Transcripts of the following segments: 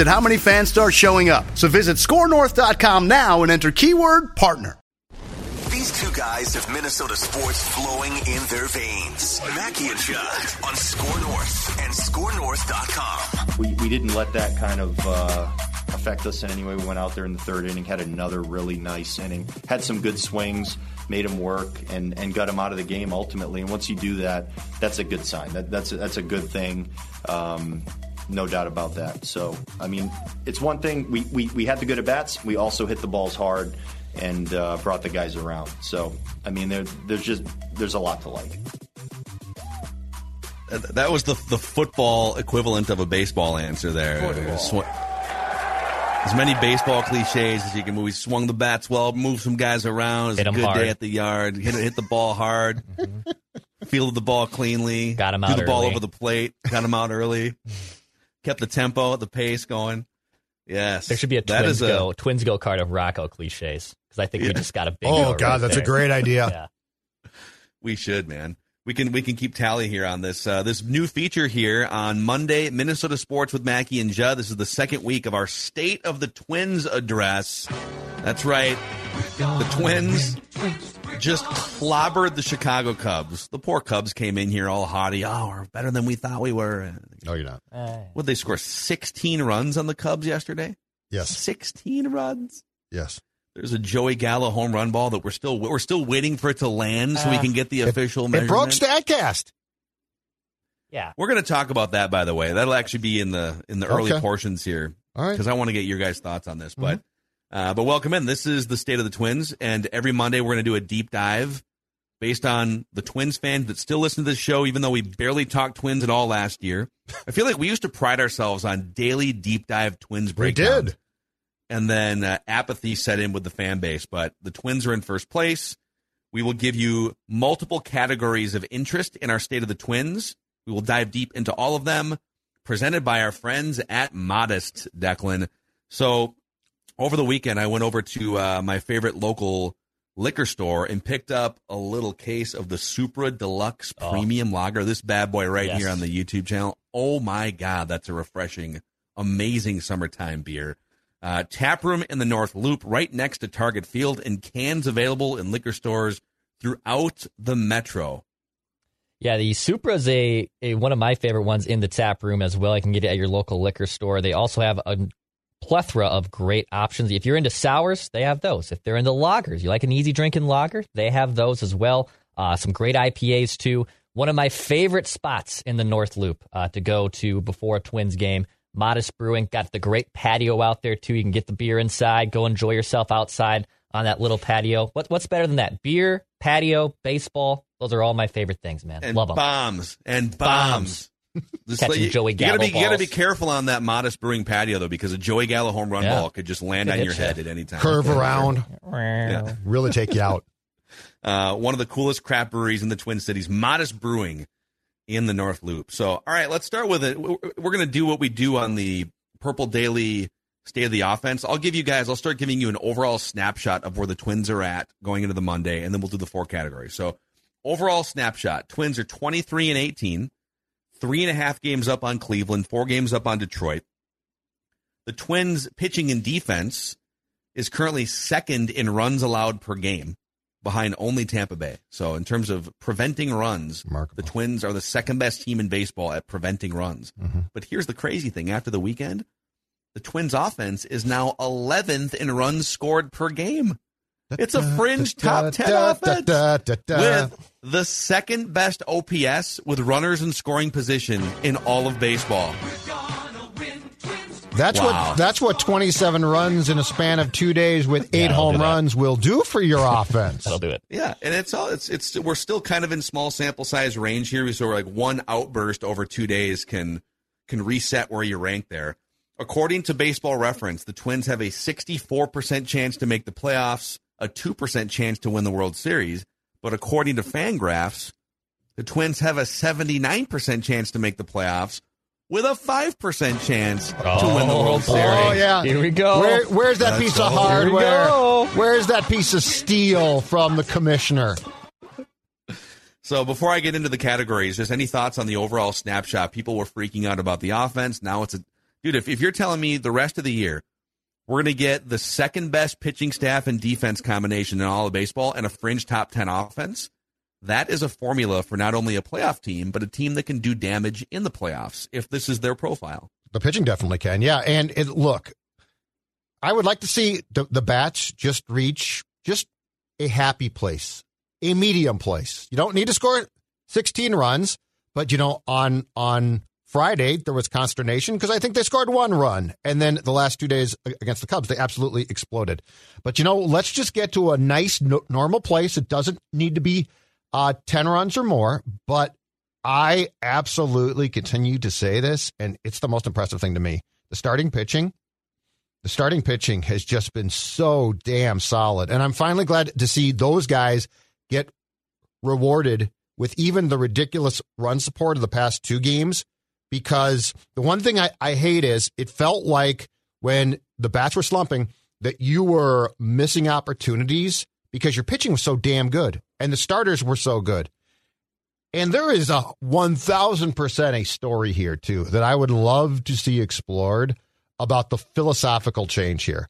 at how many fans start showing up. So visit scorenorth.com now and enter keyword partner. These two guys have Minnesota sports flowing in their veins. Mackey and Judd on Score North and ScoreNorth.com. We, we didn't let that kind of uh, affect us in any way. We went out there in the third inning, had another really nice inning, had some good swings, made him work, and, and got him out of the game ultimately. And once you do that, that's a good sign. That, that's, a, that's a good thing. Um, no doubt about that. So, I mean, it's one thing. We, we, we had the good at bats. We also hit the balls hard and uh, brought the guys around. So, I mean, there, there's just there's a lot to like. That was the the football equivalent of a baseball answer there. Sw- as many baseball cliches as you can move. We swung the bats well, moved some guys around. It was Hit a 'em good hard. day at the yard. Hit, hit the ball hard. Fielded the ball cleanly. Got him out Threw the ball over the plate. Got him out early. Kept the tempo, the pace going. Yes, There should be a That twins is a- go twins go card of Rocco cliches because I think we just got a big. Oh, God, that's a great idea. Yeah. We should, man. We can we can keep tally here on this uh, this new feature here on Monday, Minnesota Sports with Mackey and Judd. This is the second week of our State of the Twins address. That's right, the Twins just clobbered the Chicago Cubs. The poor Cubs came in here all haughty. Oh, we're better than we thought we were. No, you're not. Would they score 16 runs on the Cubs yesterday? Yes. 16 runs. Yes. There's a Joey Gallo home run ball that we're still we're still waiting for it to land so we can get the official It measurement. broke Statcast. Yeah. We're going to talk about that, by the way. That'll actually be in the in the early Okay. portions here All right. because I want to get your guys' thoughts on this. But Mm-hmm. uh, but welcome in. This is the state of the Twins, and every Monday we're going to do a deep dive based on the Twins fans that still listen to this show, even though we barely talked Twins at all last year. I feel like we used to pride ourselves on daily deep dive Twins We did. And then uh, apathy set in with the fan base. But the Twins are in first place. We will give you multiple categories of interest in our state of the Twins. We will dive deep into all of them, presented by our friends at Modist, Declan. So over the weekend, I went over to uh, my favorite local liquor store and picked up a little case of the Supra Deluxe Oh. Premium Lager. This bad boy right Yes. here on the YouTube channel. Oh my God, that's a refreshing, amazing summertime beer. Uh, tap room in the North Loop, right next to Target Field, and cans available in liquor stores throughout the metro. Yeah, the Supra is a, a one of my favorite ones in the tap room as well. I can get it at your local liquor store. They also have a plethora of great options. If you're into sours, they have those. If they're into lagers, you like an easy drinking lager, they have those as well. Uh, some great IPAs too. One of my favorite spots in the North Loop uh, to go to before a Twins game. Modist Brewing got the great patio out there too. You can get the beer inside, go enjoy yourself outside on that little patio. What, what's better than that? Beer, patio, baseball. Those are all my favorite things, man. and Love them. bombs and bombs. This- Catching you, Joey you gotta be Gallo you gotta be careful on that Modist Brewing patio though, because a Joey Gallo home run Yeah. ball could just land Could on your ya. head at any time. Curve around. Yeah. Really take you out. Uh, one of the coolest craft breweries in the Twin Cities, Modist Brewing in the North Loop. So, all right, let's start with it. We're we're gonna do what we do on the Purple Daily State of the Offense. I'll give you guys. I'll start giving you an overall snapshot of where the Twins are at going into the Monday, and then we'll do the four categories. So, overall snapshot: Twins are twenty three and eighteen. three and a half games up on Cleveland, four games up on Detroit. The Twins' pitching and defense is currently second in runs allowed per game, behind only Tampa Bay. So, in terms of preventing runs, Remarkable. the Twins are the second best team in baseball at preventing runs. Mm-hmm. But here's the crazy thing after the weekend, the Twins' offense is now 11th in runs scored per game. It's a fringe top 10 offense with the second best OPS with runners in scoring position in all of baseball. That's Wow. what that's what 27 runs in a span of two days with eight that'll home runs will do for your offense. That'll do it. Yeah, and it's all it's it's we're still kind of in small sample size range here, so we're like one outburst over two days can can reset where you rank there. According to Baseball Reference, the Twins have a 64% chance to make the playoffs, a 2% chance to win the World Series, but according to Fangraphs, the Twins have a 79% chance to make the playoffs with a 5% chance to win the oh, World boy. Series. Oh yeah. Here we go. Where, where's that Let's piece go. of Here hardware? Where's that piece of steel from the commissioner? So before I get into the categories, just any thoughts on the overall snapshot? People were freaking out about the offense. Now it's a dude. If, if you're telling me the rest of the year we're going to get the second best pitching staff and defense combination in all of baseball and a fringe top ten offense, that is a formula for not only a playoff team but a team that can do damage in the playoffs if this is their profile. The pitching definitely can. Yeah, and it, look, I would like to see the, the bats just reach just a happy place, a medium place. You don't need to score 16 runs, but you know, on on Friday there was consternation because I think they scored one run, and then the last two days against the Cubs they absolutely exploded. But you know, let's just get to a nice no, normal place. It doesn't need to be uh, 10 runs or more, but I absolutely continue to say this, and it's the most impressive thing to me. The starting pitching, the starting pitching has just been so damn solid. And I'm finally glad to see those guys get rewarded with even the ridiculous run support of the past two games. Because the one thing I, I hate is it felt like when the bats were slumping that you were missing opportunities because your pitching was so damn good and the starters were so good. And there is a 1000% a story here, too, that I would love to see explored about the philosophical change here.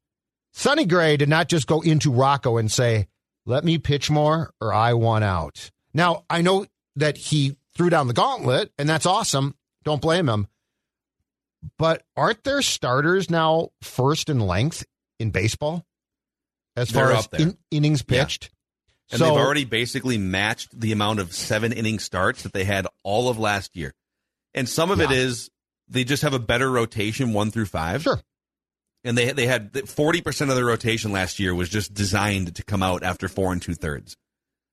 Sonny Gray did not just go into Rocco and say, let me pitch more or I want out. Now, I know that he threw down the gauntlet, and that's awesome. Don't blame him. But aren't there starters now first in length in baseball as far They're as up in, innings pitched? And they've already basically matched the amount of seven inning starts that they had all of last year. And some of it Yeah. is they just have a better rotation one through five. Sure. And they they had forty percent of their rotation last year was just designed to come out after four and two thirds.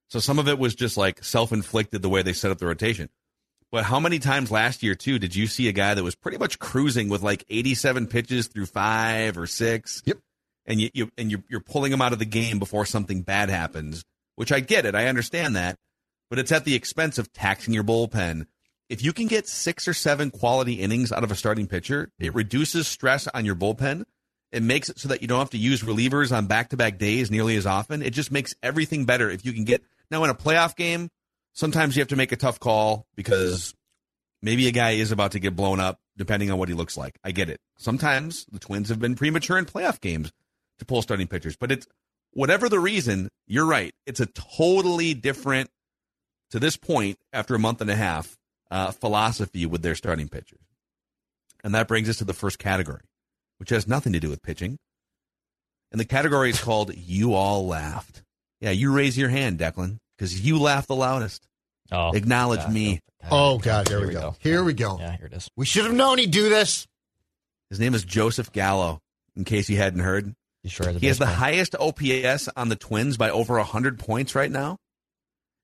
So some of it was just like self inflicted the way they set up the rotation. But how many times last year too did you see a guy that was pretty much cruising with like eighty seven pitches through five or six? Yep. And you, you and you're, you're pulling him out of the game before something bad happens, which I get it, I understand that, but it's at the expense of taxing your bullpen. If you can get six or seven quality innings out of a starting pitcher, it reduces stress on your bullpen. It makes it so that you don't have to use relievers on back to back days nearly as often. It just makes everything better if you can get. Now, in a playoff game, sometimes you have to make a tough call because maybe a guy is about to get blown up depending on what he looks like. I get it. Sometimes the Twins have been premature in playoff games to pull starting pitchers, but it's whatever the reason, you're right. It's a totally different, to this point, after a month and a half, uh, philosophy with their starting pitchers. And that brings us to the first category, which has nothing to do with pitching. And the category is called You All Laughed. Yeah, you raise your hand, Declan, because you laughed the loudest. Oh, Acknowledge God, me. Oh, God, here, we go. Here we go. Yeah, here it is. We should have known he'd do this. His name is Joseph Gallo, in case you hadn't heard. He sure has He has the baseball. highest OPS on the Twins by over 100 points right now.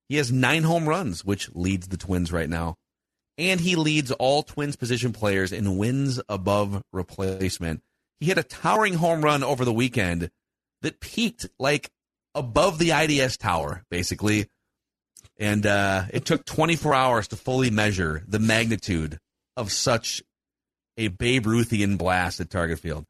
He has nine home runs, which leads the Twins right now. And he leads all Twins position players in wins above replacement. He hit a towering home run over the weekend that peaked like above the IDS tower, basically. And uh, it took 24 hours to fully measure the magnitude of such a Babe Ruthian blast at Target Field.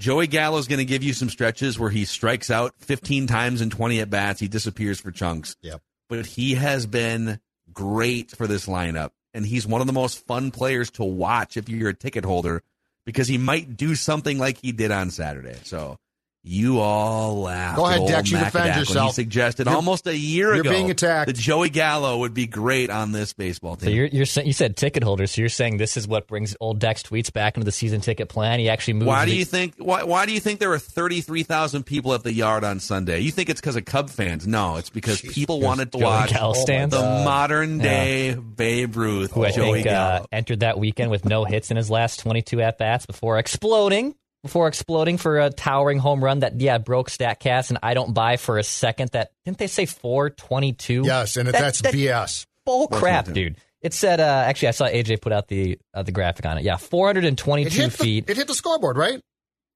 Joey Gallo's going to give you some stretches where he strikes out 15 times in 20 at bats. He disappears for chunks. Yep. But he has been great for this lineup. And he's one of the most fun players to watch if you're a ticket holder because he might do something like he did on Saturday. So You all laughed. Go ahead, old Dex, you Macadac defend when yourself. He suggested You're- almost a year you're ago being attacked. that Joey Gallo would be great on this baseball team. So you're, you're you said ticket holders. So you're saying this is what brings old Dex tweets back into the season ticket plan. He actually moved. why do the- you think? Why, why do you think there were thirty three thousand people at the yard on Sunday? You think it's because of Cub fans? No, it's because people wanted to Joey watch Gallo stands? the modern day Babe Ruth, who I Joey think uh, Gallo. entered that weekend with no hits in his last 22 at bats before exploding. Before exploding for a towering home run that yeah broke Statcast, and I don't buy for a second that didn't they say 422? Yes, and That- that's that- BS. bull crap, dude. It said uh, actually I saw AJ put out the uh, the graphic on it. Yeah, 422 It the, feet. it hit the scoreboard, right?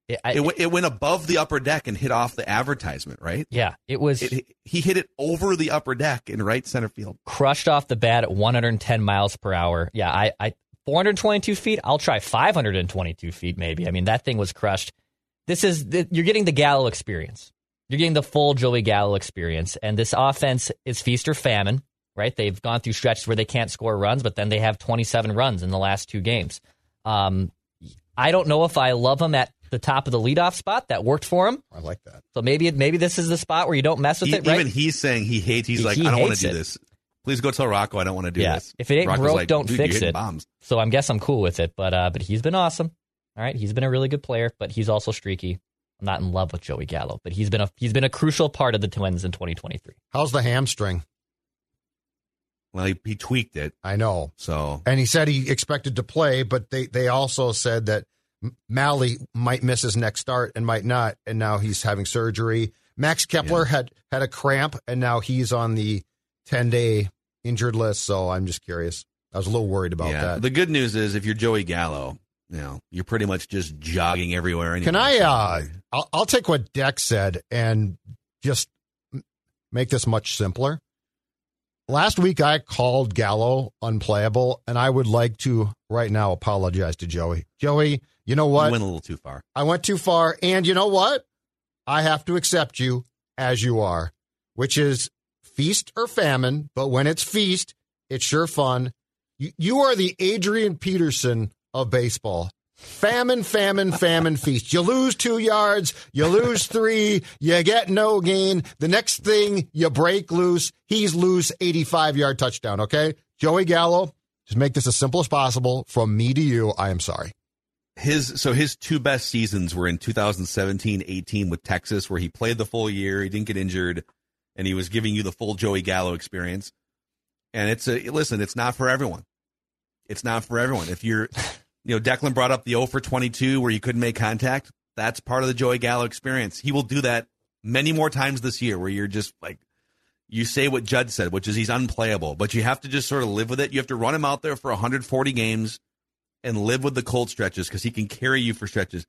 It- I- It, w- it went above the upper deck and hit off the advertisement, right? yeah, it was It, he hit it over the upper deck in right center field. crushed off the bat at 110 miles per hour. Yeah, I, I 422 feet. I'll try 522 feet, maybe. I mean, that thing was crushed. This is you're getting the Gallo experience. You're getting the full Joey Gallo experience, and this offense is feast or famine. Right? They've gone through stretches where they can't score runs, but then they have 27 runs in the last two games. Um, I don't know if I love him at the top of the leadoff spot. That worked for him. I like that. So maybe maybe this is the spot where you don't mess with He- it. Right? Even he's saying he hates. He's He- like, he I don't want to do this. Please go tell Rocco I don't want to do Yeah. this. If it ain't Rocco's broke, like, don't fix it." Bombs. So I'm guess I'm cool with it, but uh, but he's been awesome. All right, he's been a really good player, but he's also streaky. I'm not in love with Joey Gallo, but he's been a he's been a crucial part of the Twins in 2023. How's the hamstring? Well, he, he tweaked it, I know. so And he said he expected to play, but they, they also said that M- Mahle might miss his next start and might not, and now he's having surgery. Max Kepler had had a cramp, and now he's on the ten day injured list. So I'm just curious. I was a little worried about yeah. that. The good news is, if you're Joey Gallo, you know you're pretty much just jogging everywhere. Anyway. Can I? Uh, I'll, I'll take what Dex said and just make this much simpler. Last week I called Gallo unplayable, and I would like to right now apologize to Joey. Joey, you know You what? went a little too far. I went too far, and you know what? I have to accept you as you are, which is feast or famine. But when it's feast, it's sure fun. You, you are the Adrian Peterson of baseball. Famine, famine, famine, feast. You lose two yards, you lose three, you get no gain. The next thing, you break loose. He's loose, 85 yard touchdown, okay? Joey Gallo, just make this as simple as possible. From me to you, I am sorry. His so his two best seasons were in 2017-18 with Texas, where he played the full year, he didn't get injured, and he was giving you the full Joey Gallo experience. And it's a listen, it's not for everyone. It's not for everyone. If you're, you know, Declan brought up the 0 for 22 where you couldn't make contact. That's part of the Joey Gallo experience. He will do that many more times this year, where you're just like, you say what Judd said, which is he's unplayable, but you have to just sort of live with it. You have to run him out there for 140 games and live with the cold stretches because he can carry you for stretches.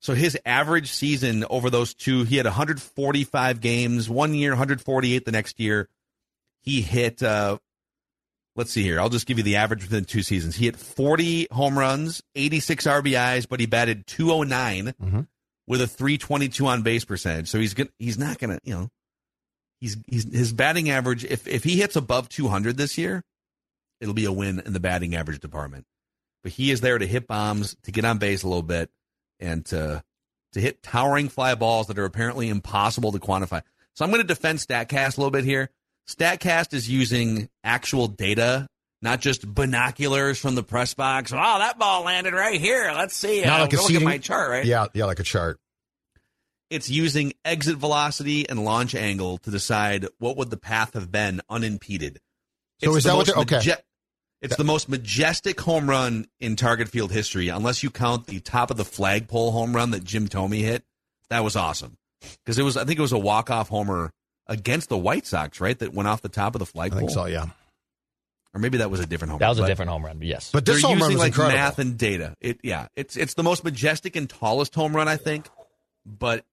So his average season over those two, he had 145 games one year, 148 the next year. He hit, uh, let's see here. I'll just give you the average within two seasons. He hit 40 home runs, 86 RBIs, but he batted 209 Mhm. with a 322 on base percentage. So he's gonna, He's not going to, you know, he's, he's, his batting average, if, if he hits above 200 this year, it'll be a win in the batting average department. But he is there to hit bombs, to get on base a little bit, and to to hit towering fly balls that are apparently impossible to quantify. So I'm going to defend Statcast a little bit here. Statcast is using actual data, not just binoculars from the press box. Oh, that ball landed right here. Let's see. Not Uh, like a look at my chart, right? Yeah, yeah, like a chart. It's using exit velocity and launch angle to decide what would the path have been unimpeded. So It's is that what they're- okay. maje- it's the most majestic home run in Target Field history, unless you count the top of the flagpole home run that Jim Thome hit. That was awesome because it was. I think it was a walk off homer against the White Sox, right? That went off the top of the flagpole. I think so. Yeah, Or maybe that was a different home. That run, was a different home run, but yes. but this they're home run using was like incredible. math and data. It yeah, it's it's the most majestic and tallest home run I think, but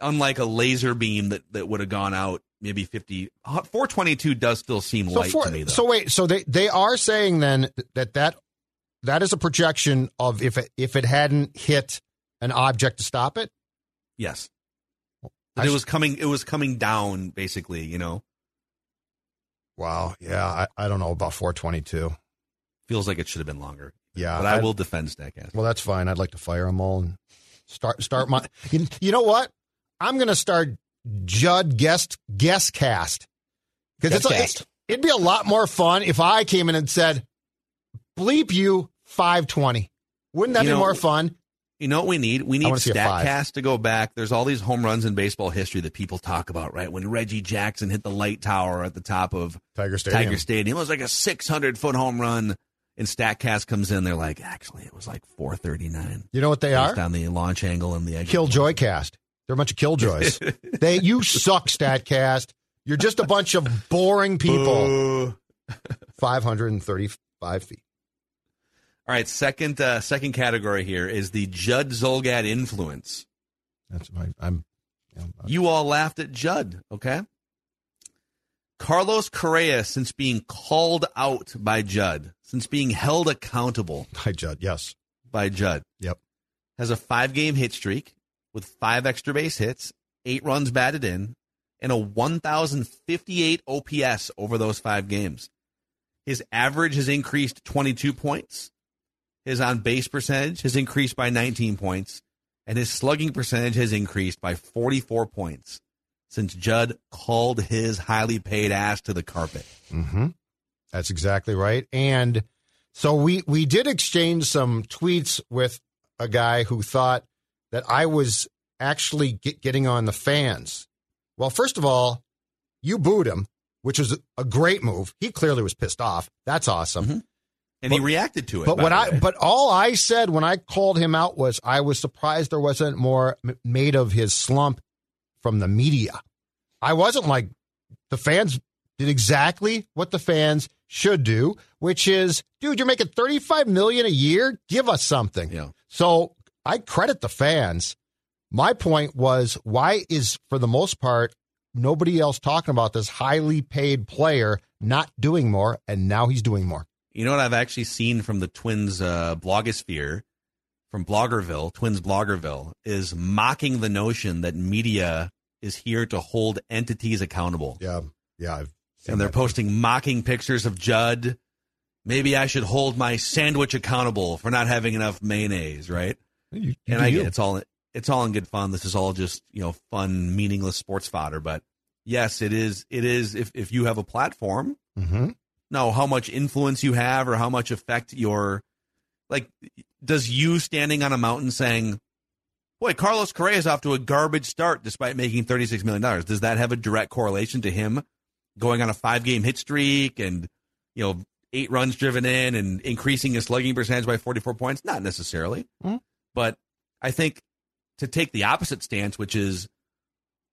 unlike a laser beam that that would have gone out maybe 50 uh, 422 does still seem so, light for, to me though. so wait, so they they are saying then that that that is a projection of if it, if it hadn't hit an object to stop it. yes. I it was coming it was coming down basically, you know. Wow, yeah, I, I don't know about 422. Feels like it should have been longer. Yeah, But I, will defend Statcast. Well, that's fine. I'd like to fire them all and start start my. You, you know what? I'm going to start Judd guest guest cast because it's like, cast. it'd be a lot more fun if I came in and said, "Bleep you 520." Wouldn't that You be know, more fun? You know what we need? We need wanna see a five. StatCast to go back. There's all these home runs in baseball history that people talk about, right? When Reggie Jackson hit the light tower at the top of Tiger Stadium. Tiger Stadium, it was like a 600 foot home run. And StatCast comes in, they're like, actually, it was like 439 You know what they based are? on the launch angle and the exit. Killjoy cast. They're a bunch of killjoys. they you suck, Statcast. You're just a bunch of boring people. 535 feet. All right, second uh, second category here is the Judd Zulgad influence. That's my, I'm. I'm You all laughed at Judd, okay? Carlos Correa, since being called out by Judd, since being held accountable by Judd. Yes. by Judd, Yep. has a five game hit streak with five extra base hits, eight runs batted in, and a 1,058 OPS over those five games. His average has increased 22 points. His on base percentage has increased by 19 points, and his slugging percentage has increased by 44 points since Judd called his highly paid ass to the carpet. Mm-hmm. That's exactly right. And so we we did exchange some tweets with a guy who thought that I was actually get, getting on the fans. Well, first of all, you booed him, which was a great move. He clearly was pissed off. That's awesome. Mhm. And he reacted to it. But what I but all I said when I called him out was I was surprised there wasn't more m- made of his slump from the media. I wasn't like the fans did exactly what the fans should do, which is, dude, you're making 35 million a year, give us something. Yeah. So, I credit the fans. My point was why is for the most part nobody else talking about this highly paid player not doing more and now he's doing more. You know what I've actually seen from the Twins uh, blogosphere, from Bloggerville, Twins Bloggerville, is mocking the notion that media is here to hold entities accountable. Yeah. Yeah, I've seen and they're posting mocking pictures of Judd. Maybe I should hold my sandwich accountable for not having enough mayonnaise, right? You- you and I get it's all it's all in good fun. This is all just you know fun, meaningless sports fodder. But yes, it is. It is. If if you have a platform, Mhm. no, how much influence you have or how much effect your like does you standing on a mountain saying, "Boy, Carlos Correa is off to a garbage start despite making thirty six million dollars." Does that have a direct correlation to him going on a five game hit streak and you know eight runs driven in and increasing his slugging percentage by forty four points? Not necessarily, Mhm. But I think to take the opposite stance, which is,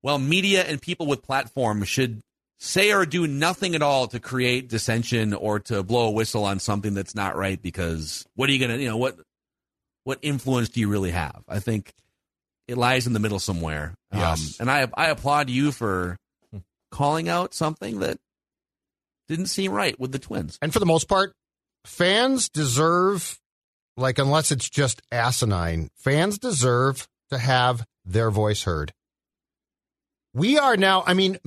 well, media and people with platforms should say or do nothing at all to create dissension or to blow a whistle on something that's not right because what are you going to, you know, what what influence do you really have? I think it lies in the middle somewhere. Um, Yes. and I I applaud you for calling out something that didn't seem right with the Twins. And for the most part, fans deserve, like, unless it's just asinine, fans deserve to have their voice heard. We are now, I mean,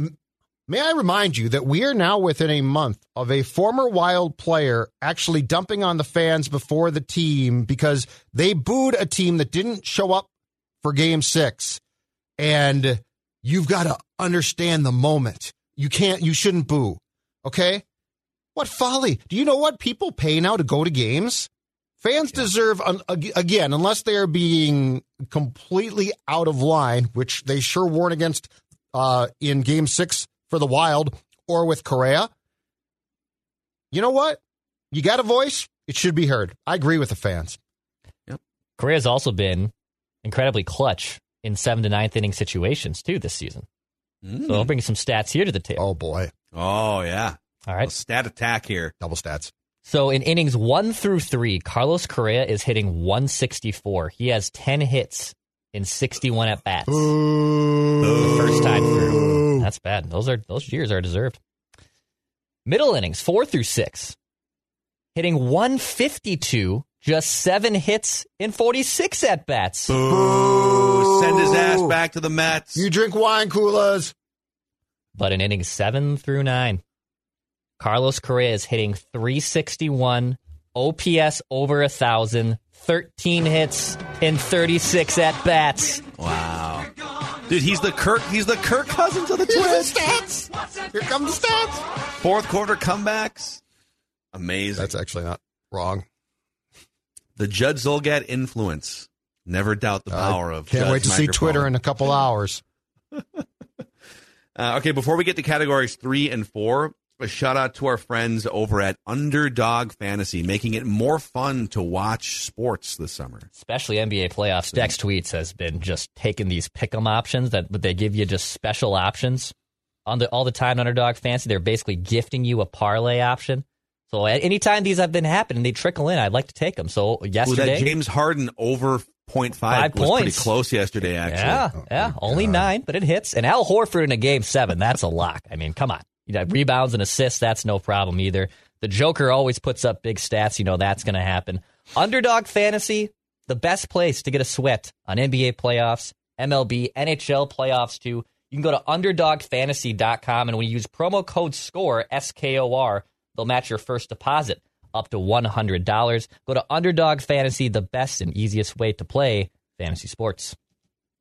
may I remind you that we are now within a month of a former Wild player actually dumping on the fans before the team because they booed a team that didn't show up for game six. And you've got to understand the moment. You can't, you shouldn't boo. Okay? What folly. Do you know what people pay now to go to games? Fans deserve, un- again, unless they are being completely out of line, which they sure weren't against uh, in game six for the Wild or with Correa. You know what? You got a voice, it should be heard. I agree with the fans. Yep. Correa's also been incredibly clutch in seven to ninth inning situations too this season. So I'll bring some stats here to the table. Oh, boy. Oh yeah, All a stat attack here. Double stats. So in innings one through three, Carlos Correa is hitting 164. He has 10 hits in 61 at bats. The first time through. That's bad. Those are those years are deserved. Middle innings, four through six, hitting 152, just seven hits in 46 at bats. Send his ass back to the Mets. You drink wine coolers. But in innings seven through nine, Carlos Correa is hitting 361, OPS over a thousand, 13 hits in 36 at bats. Wow. Dude, he's the Kirk. He's the Kirk Cousins of the Here's Twins. the stats. Here come the stats. Fourth quarter comebacks. Amazing. That's actually not wrong. the Judd Zulgad influence. Never doubt the power of. Can't Judd's wait to see. Twitter in a couple hours. Uh, okay, before we get to categories three and four, a shout out to our friends over at Underdog Fantasy, making it more fun to watch sports this summer. especially NBA playoffs. Dex Tweets has been just taking these pick'em options that but they give you just special options on the all the time. Underdog Fancy, they're basically gifting you a parlay option. So at any time these have been happening, they trickle in. I'd like to take them. So Ooh, that yesterday, James Harden over 0.5 Five was points. pretty close yesterday, actually. yeah, oh, yeah, only nine, but it hits. And Al Horford in a game seven, that's a lock. I mean, come on, you know, rebounds and assists, that's no problem either. The Joker always puts up big stats. You know that's going to happen. Underdog Fantasy, the best place to get a sweat on NBA playoffs, MLB, NHL playoffs too. You can go to underdogfantasy.com and when you use promo code SCORE, S K O R, they'll match your first deposit up to $100. Go to Underdog Fantasy, the best and easiest way to play fantasy sports.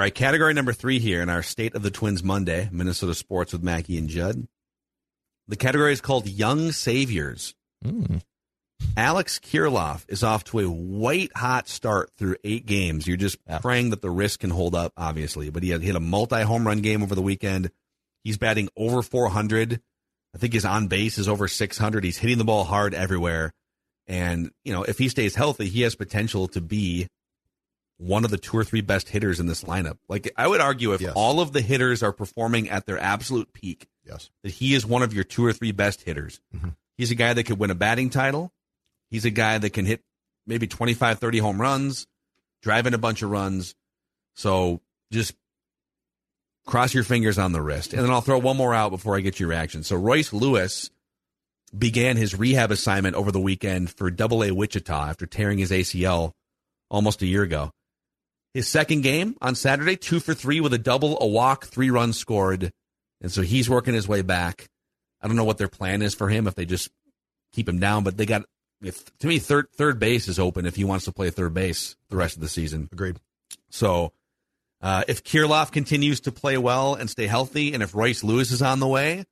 All right, category number three here in our State of the Twins Monday, Minnesota Sports with Mackey and Judd. The category is called Young Saviors. Hmm. Alex Kirilloff is off to a white hot start through eight games. You're just praying that the wrist can hold up, obviously. But he had hit a multi home run game over the weekend. He's batting over 400. I think his on base is over 600. He's hitting the ball hard everywhere. And, you know, if he stays healthy, he has potential to be one of the two or three best hitters in this lineup. Like I would argue if Yes. all of the hitters are performing at their absolute peak, Yes. that he is one of your two or three best hitters. Mm-hmm. He's a guy that could win a batting title. He's a guy that can hit maybe 25, 30 home runs, drive in a bunch of runs. So just cross your fingers on the wrist. And then I'll throw one more out before I get your reaction. So Royce Lewis began his rehab assignment over the weekend for Double A Wichita after tearing his ACL almost a year ago. His second game on Saturday, two for three with a double, a walk, three runs scored. And so he's working his way back. I don't know what their plan is for him if they just keep him down, but they got if to me third third base is open if he wants to play third base the rest of the season. Agreed. So uh, if Kirilloff continues to play well and stay healthy, and if Royce Lewis is on the way,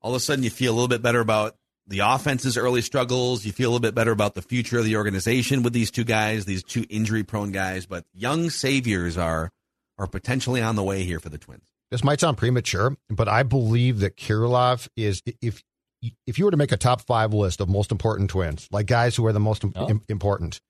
all of a sudden you feel a little bit better about the offense's early struggles. You feel a little bit better about the future of the organization with these two guys, these two injury prone guys. But young saviors are are potentially on the way here for the Twins. This might sound premature, but I believe that Kirilloff is if if you were to make a top five list of most important twins, like guys who are the most Oh. im- important,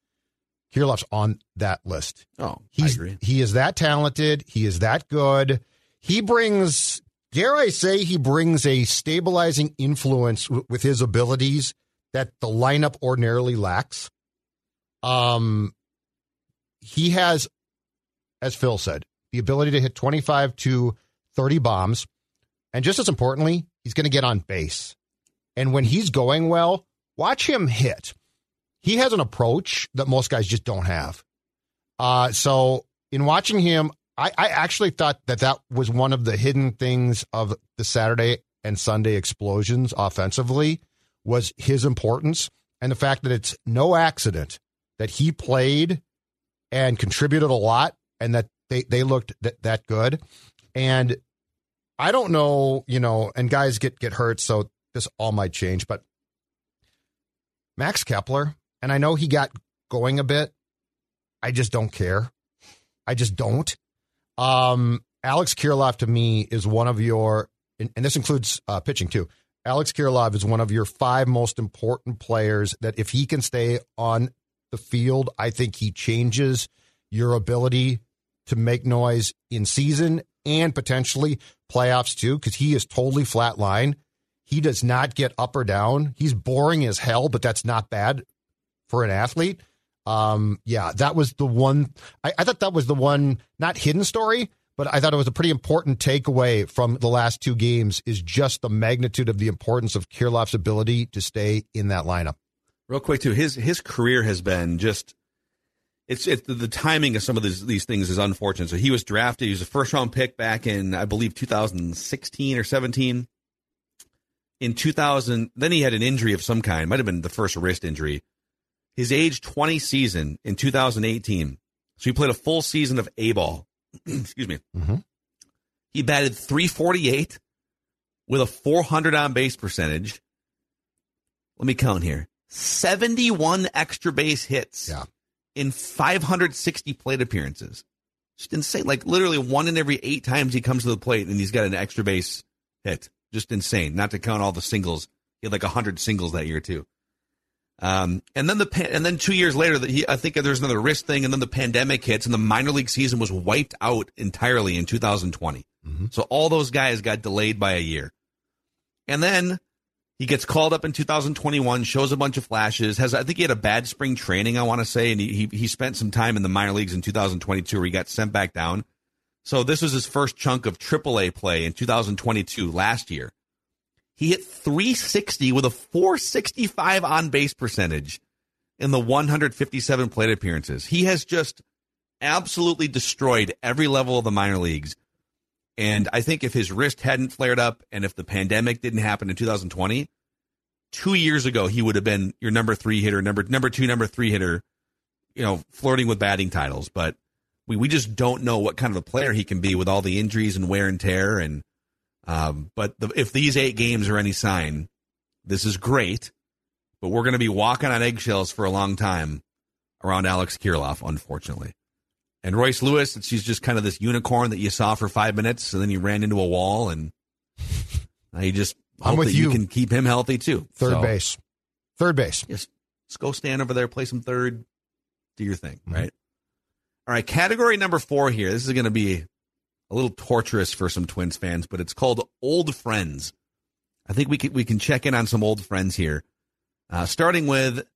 Kirilloff's on that list. Oh, He's I agree. he is that talented. He is that good. He brings, dare I say, he brings a stabilizing influence w- with his abilities that the lineup ordinarily lacks. Um, he has, as Phil said, the ability to hit 25 to 30 bombs. And just as importantly, he's going to get on base. And when he's going well, watch him hit. He has an approach that most guys just don't have. Uh, so in watching him, I, I actually thought that that was one of the hidden things of the Saturday and Sunday explosions offensively was his importance and the fact that it's no accident that he played and contributed a lot and that they, they looked that, that good. And I don't know, you know, and guys get, get hurt. So this all might change, but Max Kepler, and I know he got going a bit. I just don't care. I just don't. Um, Alex Kirilloff to me is one of your, and, and this includes uh, pitching too. Alex Kirilloff is one of your five most important players that if he can stay on the field, I think he changes your ability to make noise in season and potentially playoffs too, because he is totally flat line. He does not get up or down. He's boring as hell, but that's not bad for an athlete. Um, yeah, that was the one. I, I thought that was the one, not hidden story, but I thought it was a pretty important takeaway from the last two games is just the magnitude of the importance of Kirilloff's ability to stay in that lineup. Real quick too, his his career has been just it's it, the timing of some of these these things is unfortunate. So he was drafted. He was a first round pick back in I believe 2016 or 17. In 2000, then he had an injury of some kind. Might have been the first wrist injury. His age 20 season in 2018. So he played a full season of A ball. Excuse me. Mm-hmm. He batted 348 with a 400 on base percentage. Let me count here 71 extra base hits Yeah. in 560 plate appearances. Just insane. Like literally one in every eight times he comes to the plate and he's got an extra base hit. Just insane. Not to count all the singles. He had like 100 singles that year, too. Um, and then the pan- and then two years later, that he I think there's another wrist thing, and then the pandemic hits, and the minor league season was wiped out entirely in 2020. So all those guys got delayed by a year, and then he gets called up in 2021, shows a bunch of flashes. Has I think he had a bad spring training, I want to say, and he, he he spent some time in the minor leagues in 2022 where he got sent back down. So this was his first chunk of AAA play in 2022 last year. He hit 360 with a 465 on base percentage in the 157 plate appearances. He has just absolutely destroyed every level of the minor leagues. And I think if his wrist hadn't flared up and if the pandemic didn't happen in 2020, two years ago he would have been your number three hitter, number number two, number three hitter, you know, flirting with batting titles. But we, we just don't know what kind of a player he can be with all the injuries and wear and tear. And um, but the, if these eight games are any sign, this is great. But we're going to be walking on eggshells for a long time around Alex Kirilloff, unfortunately. And Royce Lewis, she's just kind of this unicorn that you saw for five minutes, and then he ran into a wall, and now you just I'm hope with that you. you. can keep him healthy too. Third So, base. Third base. Just, just go stand over there, play some third, do your thing, Mm-hmm. right? All right, category number four here. This is going to be a little torturous for some Twins fans, but it's called Old Friends. I think we can we can check in on some old friends here, uh, starting with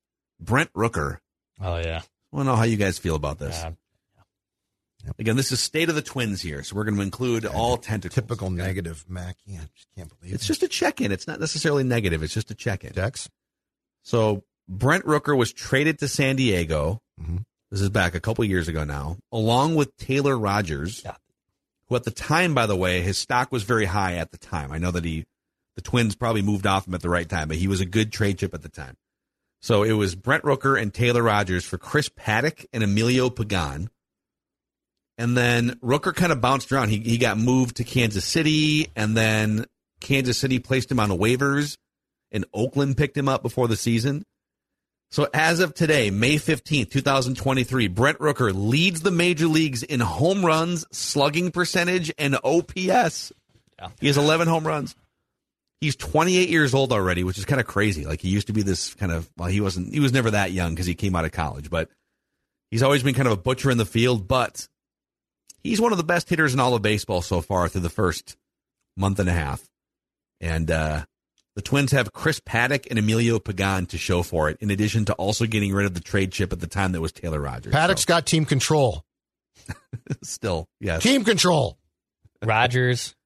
Brent Rooker. Oh yeah. I want to know how you guys feel about this. Yeah. Again, this is state of the Twins here, so we're going to include all tentacles. Typical okay? negative, Mac. Yeah, just can't believe It's it. just a check in. It's not necessarily negative. It's just a check in. Dex. So Brent Rooker was traded to San Diego. Mhm. This is back a couple years ago now, along with Taylor Rogers, Yeah. Who at the time, by the way, his stock was very high at the time. I know that he, the Twins probably moved off him at the right time, but he was a good trade chip at the time. So it was Brent Rooker and Taylor Rogers for Chris Paddack and Emilio Pagan. And then Rooker kind of bounced around. He, he got moved to Kansas City, and then Kansas City placed him on waivers, and Oakland picked him up before the season. So as of today, May 15th, 2023, Brent Rooker leads the major leagues in home runs, slugging percentage, and OPS. Yeah. He has 11 home runs. He's 28 years old already, which is kind of crazy. Like he used to be this kind of, well, he wasn't, he was never that young because he came out of college, but he's always been kind of a butcher in the field, but he's one of the best hitters in all of baseball so far through the first month and a half. And, uh, the Twins have Chris Paddack and Emilio Pagan to show for it, in addition to also getting rid of the trade chip at the time that was Taylor Rogers. Paddack's got team control. Still, yes. Team control. Rogers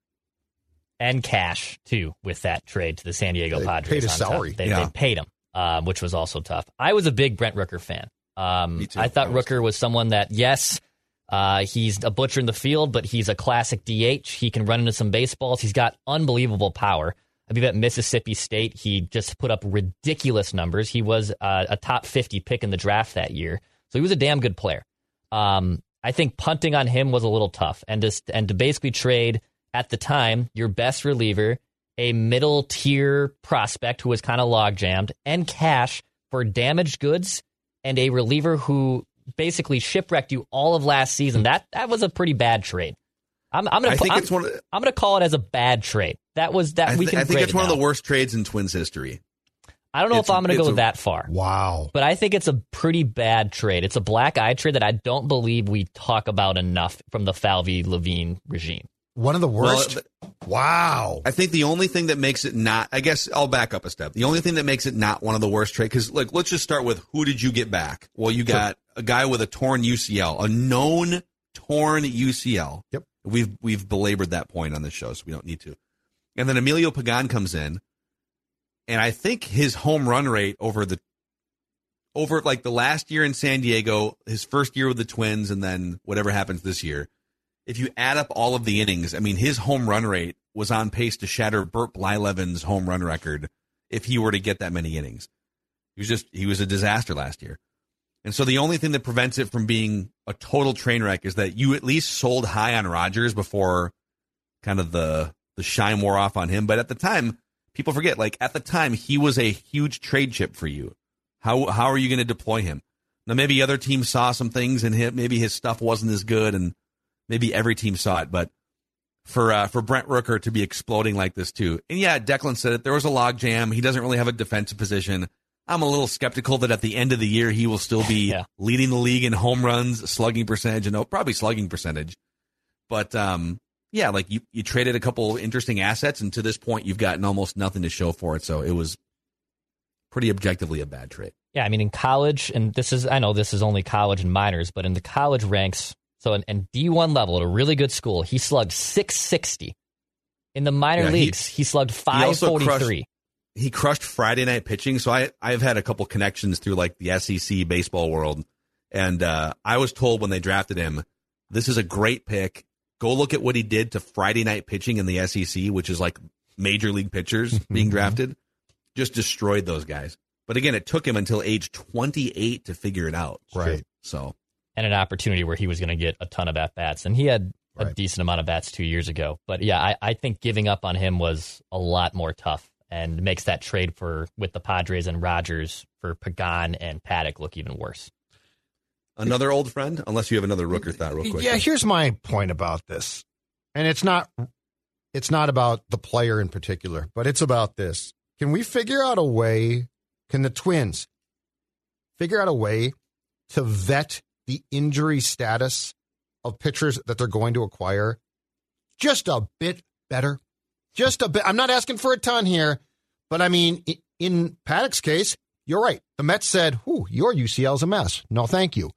and cash too with that trade to the San Diego They Padres. paid his salary. They, Yeah. they paid him, um, which was also tough. I was a big Brent Rooker fan. Um, Me too. I thought I was Rooker was someone that yes, uh, he's a butcher in the field, but he's a classic DH. He can run into some baseballs. He's got unbelievable power. I believe at Mississippi State, he just put up ridiculous numbers. He was uh, a top 50 pick in the draft that year. So he was a damn good player. Um, I think punting on him was a little tough. And to, and to basically trade at the time your best reliever, a middle tier prospect who was kind of log jammed, and cash for damaged goods and a reliever who basically shipwrecked you all of last season. That that was a pretty bad trade. I'm, I'm gonna I think I'm, it's one of the, I'm gonna call it as a bad trade. That was that I, we can. I think it's it one of the worst trades in Twins history. I don't know it's- if I'm gonna go a- that far. Wow. But I think it's a pretty bad trade. It's a black eye trade that I don't believe we talk about enough from the Falvey Levine regime. One of the worst. Well, wow. I think the only thing that makes it not, I guess I'll back up a step. The only thing that makes it not one of the worst trades, because like, let's just start with who did you get back? Well, you got a guy with a torn UCL, a known torn UCL. Yep. We've we've belabored that point on this show, so we don't need to. And then Emilio Pagan comes in, and I think his home run rate over the over like the last year in San Diego, his first year with the Twins, and then whatever happens this year. If you add up all of the innings, I mean, his home run rate was on pace to shatter Bert Blyleven's home run record if he were to get that many innings. He was just he was a disaster last year. And so the only thing that prevents it from being a total train wreck is that you at least sold high on Rogers before kind of the the shine wore off on him. But at the time, people forget, like at the time, he was a huge trade chip for you. How how are you going to deploy him? Now maybe other teams saw some things and him, maybe his stuff wasn't as good, and maybe every team saw it. But for uh, for Brent Rooker to be exploding like this too, and yeah, Declan said it. There was a log jam. He doesn't really have a defensive position. I'm a little skeptical that at the end of the year he will still be Yeah. leading the league in home runs, slugging percentage, and oh, probably slugging percentage. But um, yeah, like you, you traded a couple interesting assets, and to this point, you've gotten almost nothing to show for it. So it was pretty objectively a bad trade. Yeah, I mean, in college, and this is, I know this is only college and minors, but in the college ranks, so in, in D1 level at a really good school, he slugged 660. In the minor Yeah, leagues, he, slugged he crushed- 543. He crushed Friday night pitching. So I I've had a couple connections through like the SEC baseball world, and uh, I was told when they drafted him, this is a great pick. Go look at what he did to Friday night pitching in the SEC, which is like major league pitchers being mm-hmm. drafted. Just destroyed those guys. But again, it took him until age 28 to figure it out. Right. So and an opportunity where he was going to get a ton of at bats. And he had a Right. decent amount of bats two years ago. But yeah, I, I think giving up on him was a lot more tough and makes that trade for with the Padres and Rogers for Pagan and Paddack look even worse. Another old friend, unless you have another Rooker thought real quick. Yeah, here's my point about this. And it's not it's not about the player in particular, but it's about this. Can we figure out a way can the Twins figure out a way to vet the injury status of pitchers that they're going to acquire just a bit better? Just a bit. I'm not asking for a ton here, but I mean, in Paddack's case, you're right. The Mets said, "Whew, your UCL's a mess. No, thank you."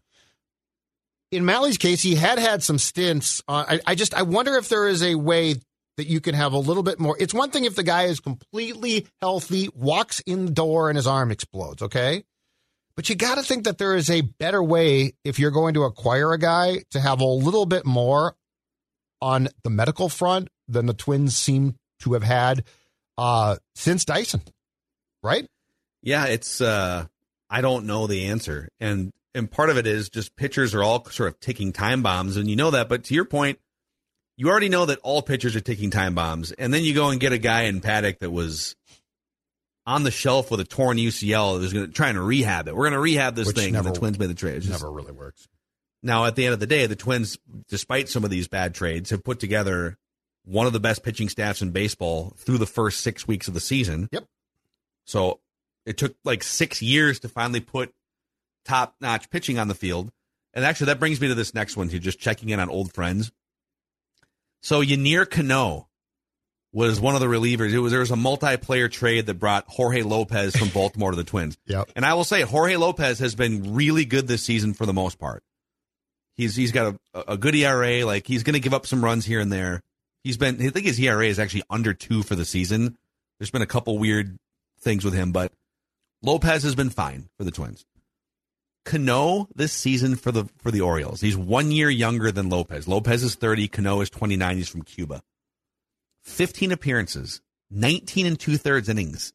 In Mahle's case, he had had some stints. Uh, I, I just I wonder if there is a way that you can have a little bit more. It's one thing if the guy is completely healthy, walks in the door, and his arm explodes. Okay, but you got to think that there is a better way if you're going to acquire a guy to have a little bit more on the medical front than the Twins seem to have had uh, since Dyson, right? Yeah, it's uh I don't know the answer. And and part of it is just pitchers are all sort of ticking time bombs and you know that, but to your point, you already know that all pitchers are ticking time bombs. And then you go and get a guy in Paddack that was on the shelf with a torn UCL that was going to trying to rehab it. We're going to rehab this Which thing. never- and the Twins made the trade. Just- Never really works. now, at the end of the day, the Twins, despite some of these bad trades, have put together one of the best pitching staffs in baseball through the first six weeks of the season. Yep. So it took like six years to finally put top notch pitching on the field. And actually, that brings me to this next one, too, just checking in on old friends. So Yennier Cano was one of the relievers. It was there was a multiplayer trade that brought Jorge Lopez from Baltimore to the Twins. Yep. And I will say Jorge Lopez has been really good this season for the most part. He's he's got a, a good ERA. Like he's going to give up some runs here and there. He's been I think his ERA is actually under two for the season. There's been a couple weird things with him, but Lopez has been fine for the Twins. Cano this season for the for the Orioles. He's one year younger than Lopez. Lopez is 30. Cano is 29. He's from Cuba. 15 appearances, 19 and two thirds innings.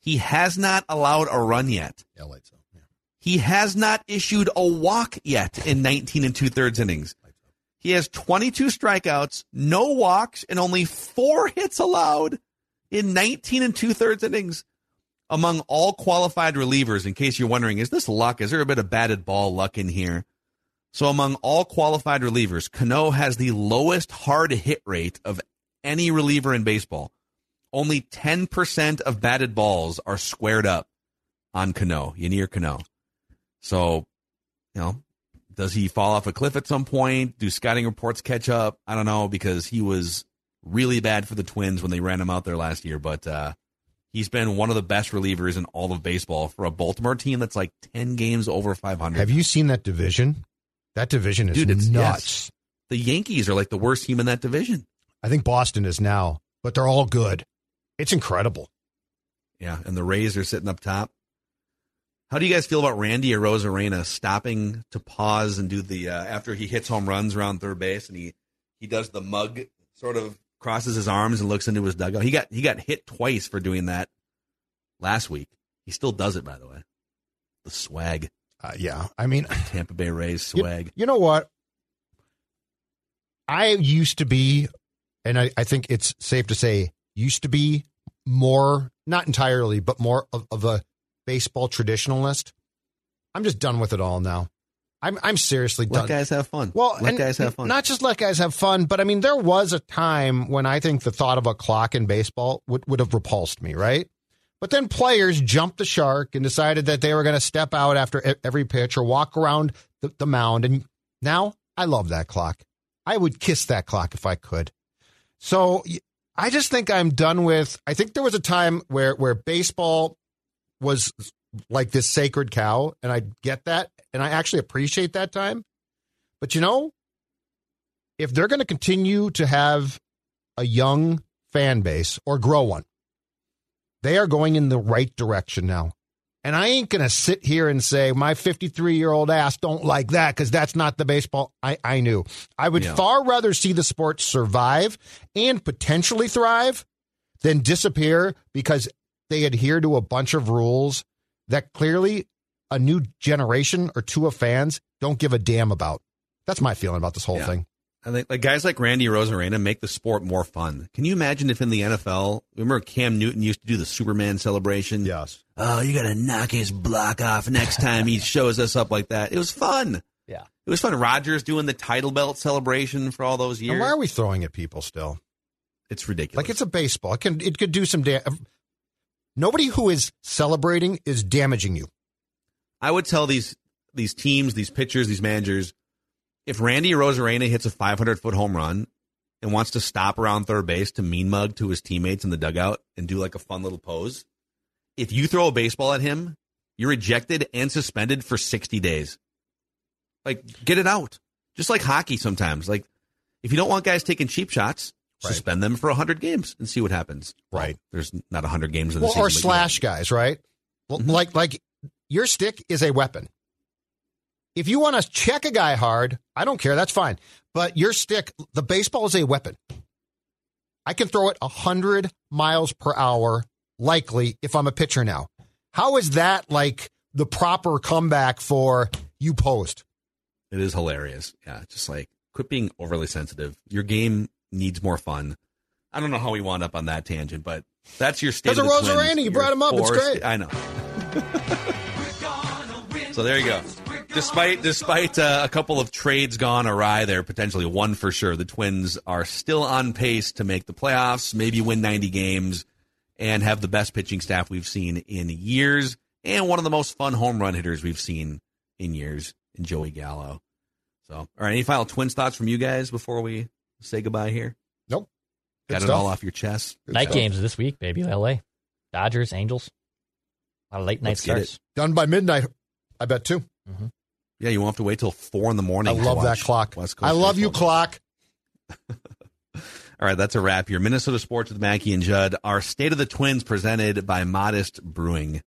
He has not allowed a run yet. Yeah, lights out. Yeah. He has not issued a walk yet in 19 and two thirds innings. He has 22 strikeouts, no walks, and only four hits allowed in 19 and two thirds innings. Among all qualified relievers, in case you're wondering, is this luck? Is there a bit of batted ball luck in here? So, among all qualified relievers, Cano has the lowest hard hit rate of any reliever in baseball. Only 10% of batted balls are squared up on Cano, Yennier Cano. So, you know, does he fall off a cliff at some point? Do scouting reports catch up? I don't know because he was really bad for the Twins when they ran him out there last year, but uh, he's been one of the best relievers in all of baseball for a Baltimore team that's like 10 games over 500. Have you seen that division? That division is Dude, it's nuts. the Yankees are like the worst team in that division. I think Boston is now, but they're all good. It's incredible. Yeah, and the Rays are sitting up top. How do you guys feel about Randy or Arozarena stopping to pause and do the uh, after he hits home runs around third base and he he does the mug sort of crosses his arms and looks into his dugout. He got he got hit twice for doing that last week. He still does it by the way. The swag. Uh, yeah, I mean, Tampa Bay Rays swag. You, you know what? I used to be, and I, I think it's safe to say, used to be more, not entirely, but more of, of a baseball traditionalist. I'm just done with it all now. I'm I'm seriously Let done. Let guys have fun. Well, let guys have fun. Not just let guys have fun, but I mean, there was a time when I think the thought of a clock in baseball would, would have repulsed me, right? But then players jumped the shark and decided that they were going to step out after every pitch or walk around the, the mound. And now I love that clock. I would kiss that clock if I could. So I just think I'm done with. I think there was a time where where baseball was like this sacred cow, and I get that, and I actually appreciate that time. But you know, if they're going to continue to have a young fan base or grow one, they are going in the right direction now. And I ain't going to sit here and say my 53 year old ass don't like that because that's not the baseball I, I knew. I would Yeah. far rather see the sport survive and potentially thrive than disappear because they adhere to a bunch of rules that clearly a new generation or two of fans don't give a damn about. That's my feeling about this whole Yeah. thing. I think like guys like Randy Arozarena make the sport more fun. Can you imagine if in the NFL, remember Cam Newton used to do the Superman celebration? Yes. Oh, you got to knock his block off next time he shows us up like that. It was fun. Yeah. It was fun. Rodgers doing the title belt celebration for all those years. And why are we throwing at people still? it's ridiculous. Like it's a baseball. It can it could do some damage. Nobody who is celebrating is damaging you. I would tell these these teams, these pitchers, these managers, if Randy Arozarena hits a 500 foot home run and wants to stop around third base to mean mug to his teammates in the dugout and do like a fun little pose, if you throw a baseball at him, you're ejected and suspended for 60 days. Like, get it out. Just like hockey sometimes. Like, if you don't want guys taking cheap shots, Right. suspend them for 100 games and see what happens. Right. Well, there's not 100 games in the Well, season. or but you know. slash guys, right? Well, Mhm. Like like your stick is a weapon. If you want to check a guy hard, I don't care. That's fine. But your stick, the baseball is a weapon. I can throw it 100 miles per hour, likely, if I'm a pitcher now. How is that like the proper comeback for you post? It is hilarious. Yeah, just like quit being overly sensitive. Your game needs more fun. I don't know how we wound up on that tangent, but that's your state. Because of of the Rosa Twins. Rainey, you brought him up. It's great. I know. so there you go. Despite despite uh, a couple of trades gone awry, there potentially one for sure. The Twins are still on pace to make the playoffs, maybe win 90 games, and have the best pitching staff we've seen in years, and one of the most fun home run hitters we've seen in years in Joey Gallo. So, all right, any final Twins thoughts from you guys before we say goodbye here? Nope. Good Got it stuff. all off your chest. Good Night stuff. games this week, baby. LA. Dodgers, Angels. A lot of late night Let's get starts. Done by midnight, I bet too. Mm-hmm. Yeah, you won't have to wait till four in the morning. I to love that watch clock. West Coast I love you, baseball. clock. All right, that's a wrap here. Minnesota Sports with Mackey and Judd. Our State of the Twins presented by Modist Brewing.